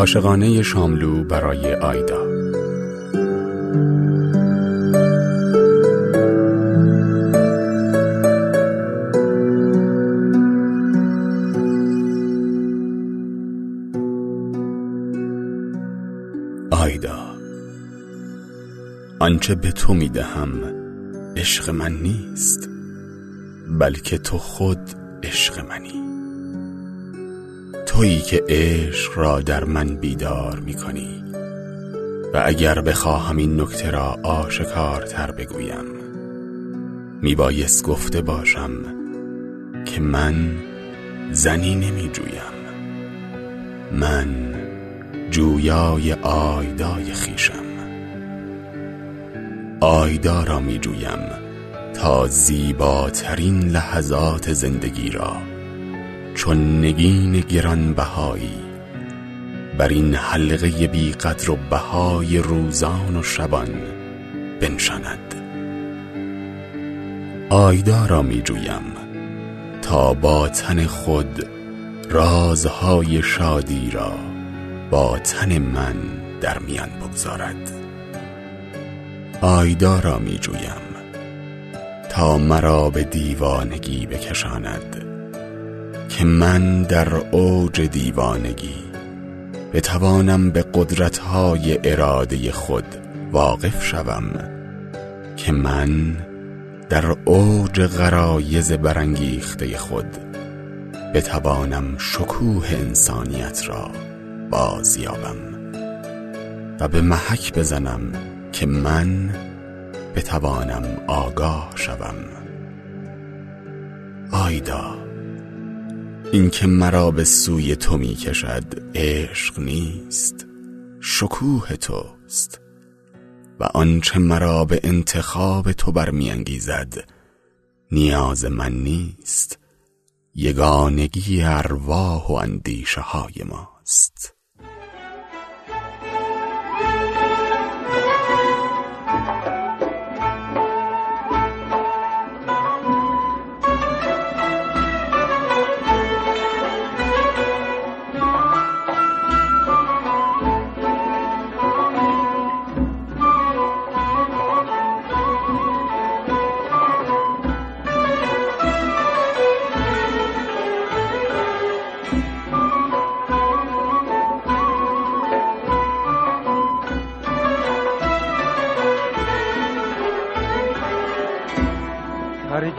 عاشقانه شاملو برای آیدا. آیدا آنچه به تو می دهم عشق من نیست بلکه تو خود عشق منی. تویی که عشق را در من بیدار می کنی و اگر بخواهم این نکته را آشکارتر بگویم می بایست گفته باشم که من زنی نمی جویم من جویای آیدای خیشم آیدا را می جویم تا زیباترین لحظات زندگی را. چون نگین گرانبهایی. بر این حلقه بی قدر و بهای روزان و شبان بنشاند. آیدا را می جویم تا با تن خود رازهای شادی را با تن من در میان بگذارد. آیدا را می جویم تا مرا به دیوانگی بکشاند. که من در اوج دیوانگی بتوانم به قدرتهای اراده خود واقف شوم که من در اوج غرایز برانگیخته خود بتوانم شکوه انسانیت را بازیابم و به محک بزنم که من بتوانم آگاه شوم. آیدا اینکه مرا به سوی تو می کشد عشق نیست شکوه توست. و آنچه مرا به انتخاب تو برمیانگیزد نیاز من نیست یگانگی ارواح و اندیشه های ماست.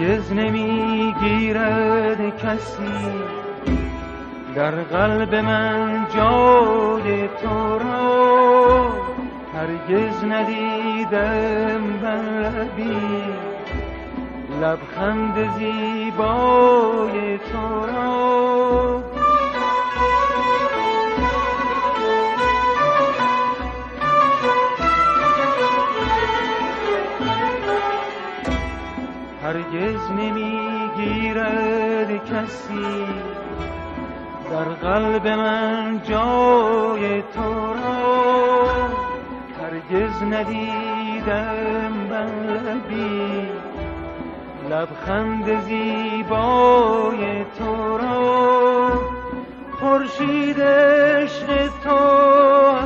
هرگز نمی‌گیرد کسی. در قلب من جای تو را هرگز ندیدم بر لبی. لبخند زیبای تو را در قلب من جای تو را هرگز ندیدم بر لبی لبخند زیبای تو را خورشید عشق تو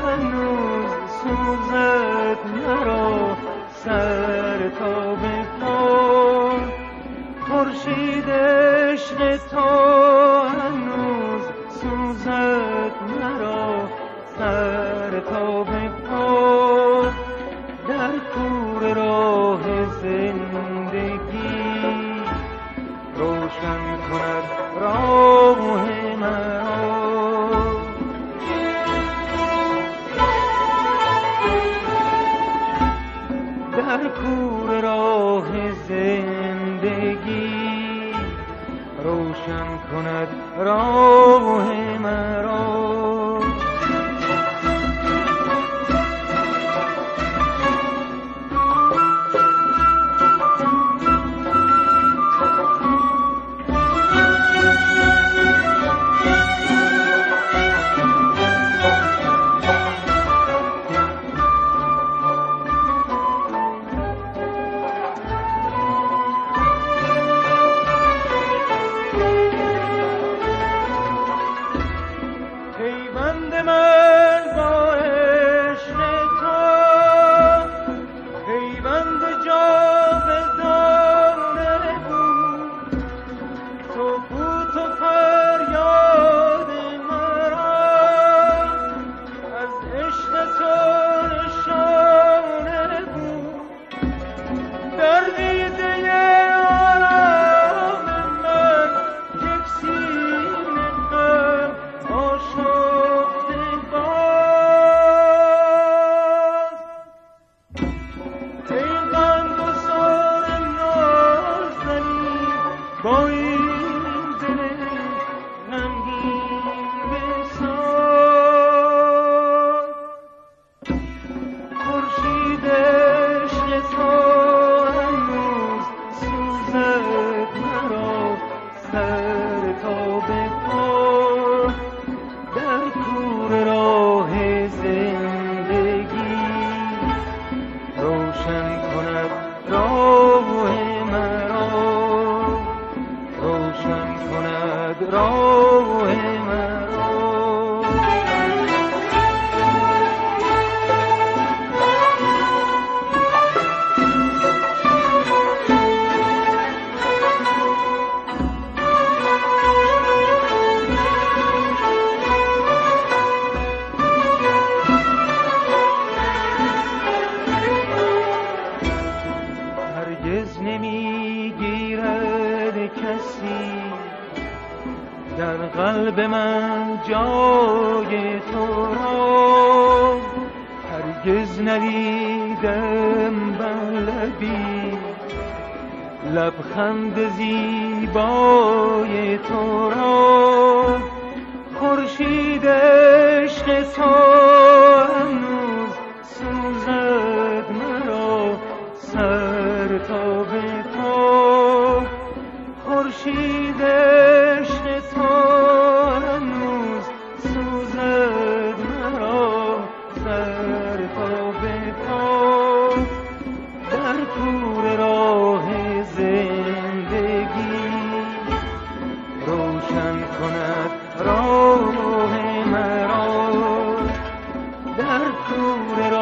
هنوز سوزد مرا سر تا به خورشید عشق تو سوزد مرا سر به پا در کور راه زندگی إنما قلب من جای تو را. هرگز ندیدم بر لبی لبخند زیبای تو را. خورشید عشق تو در کور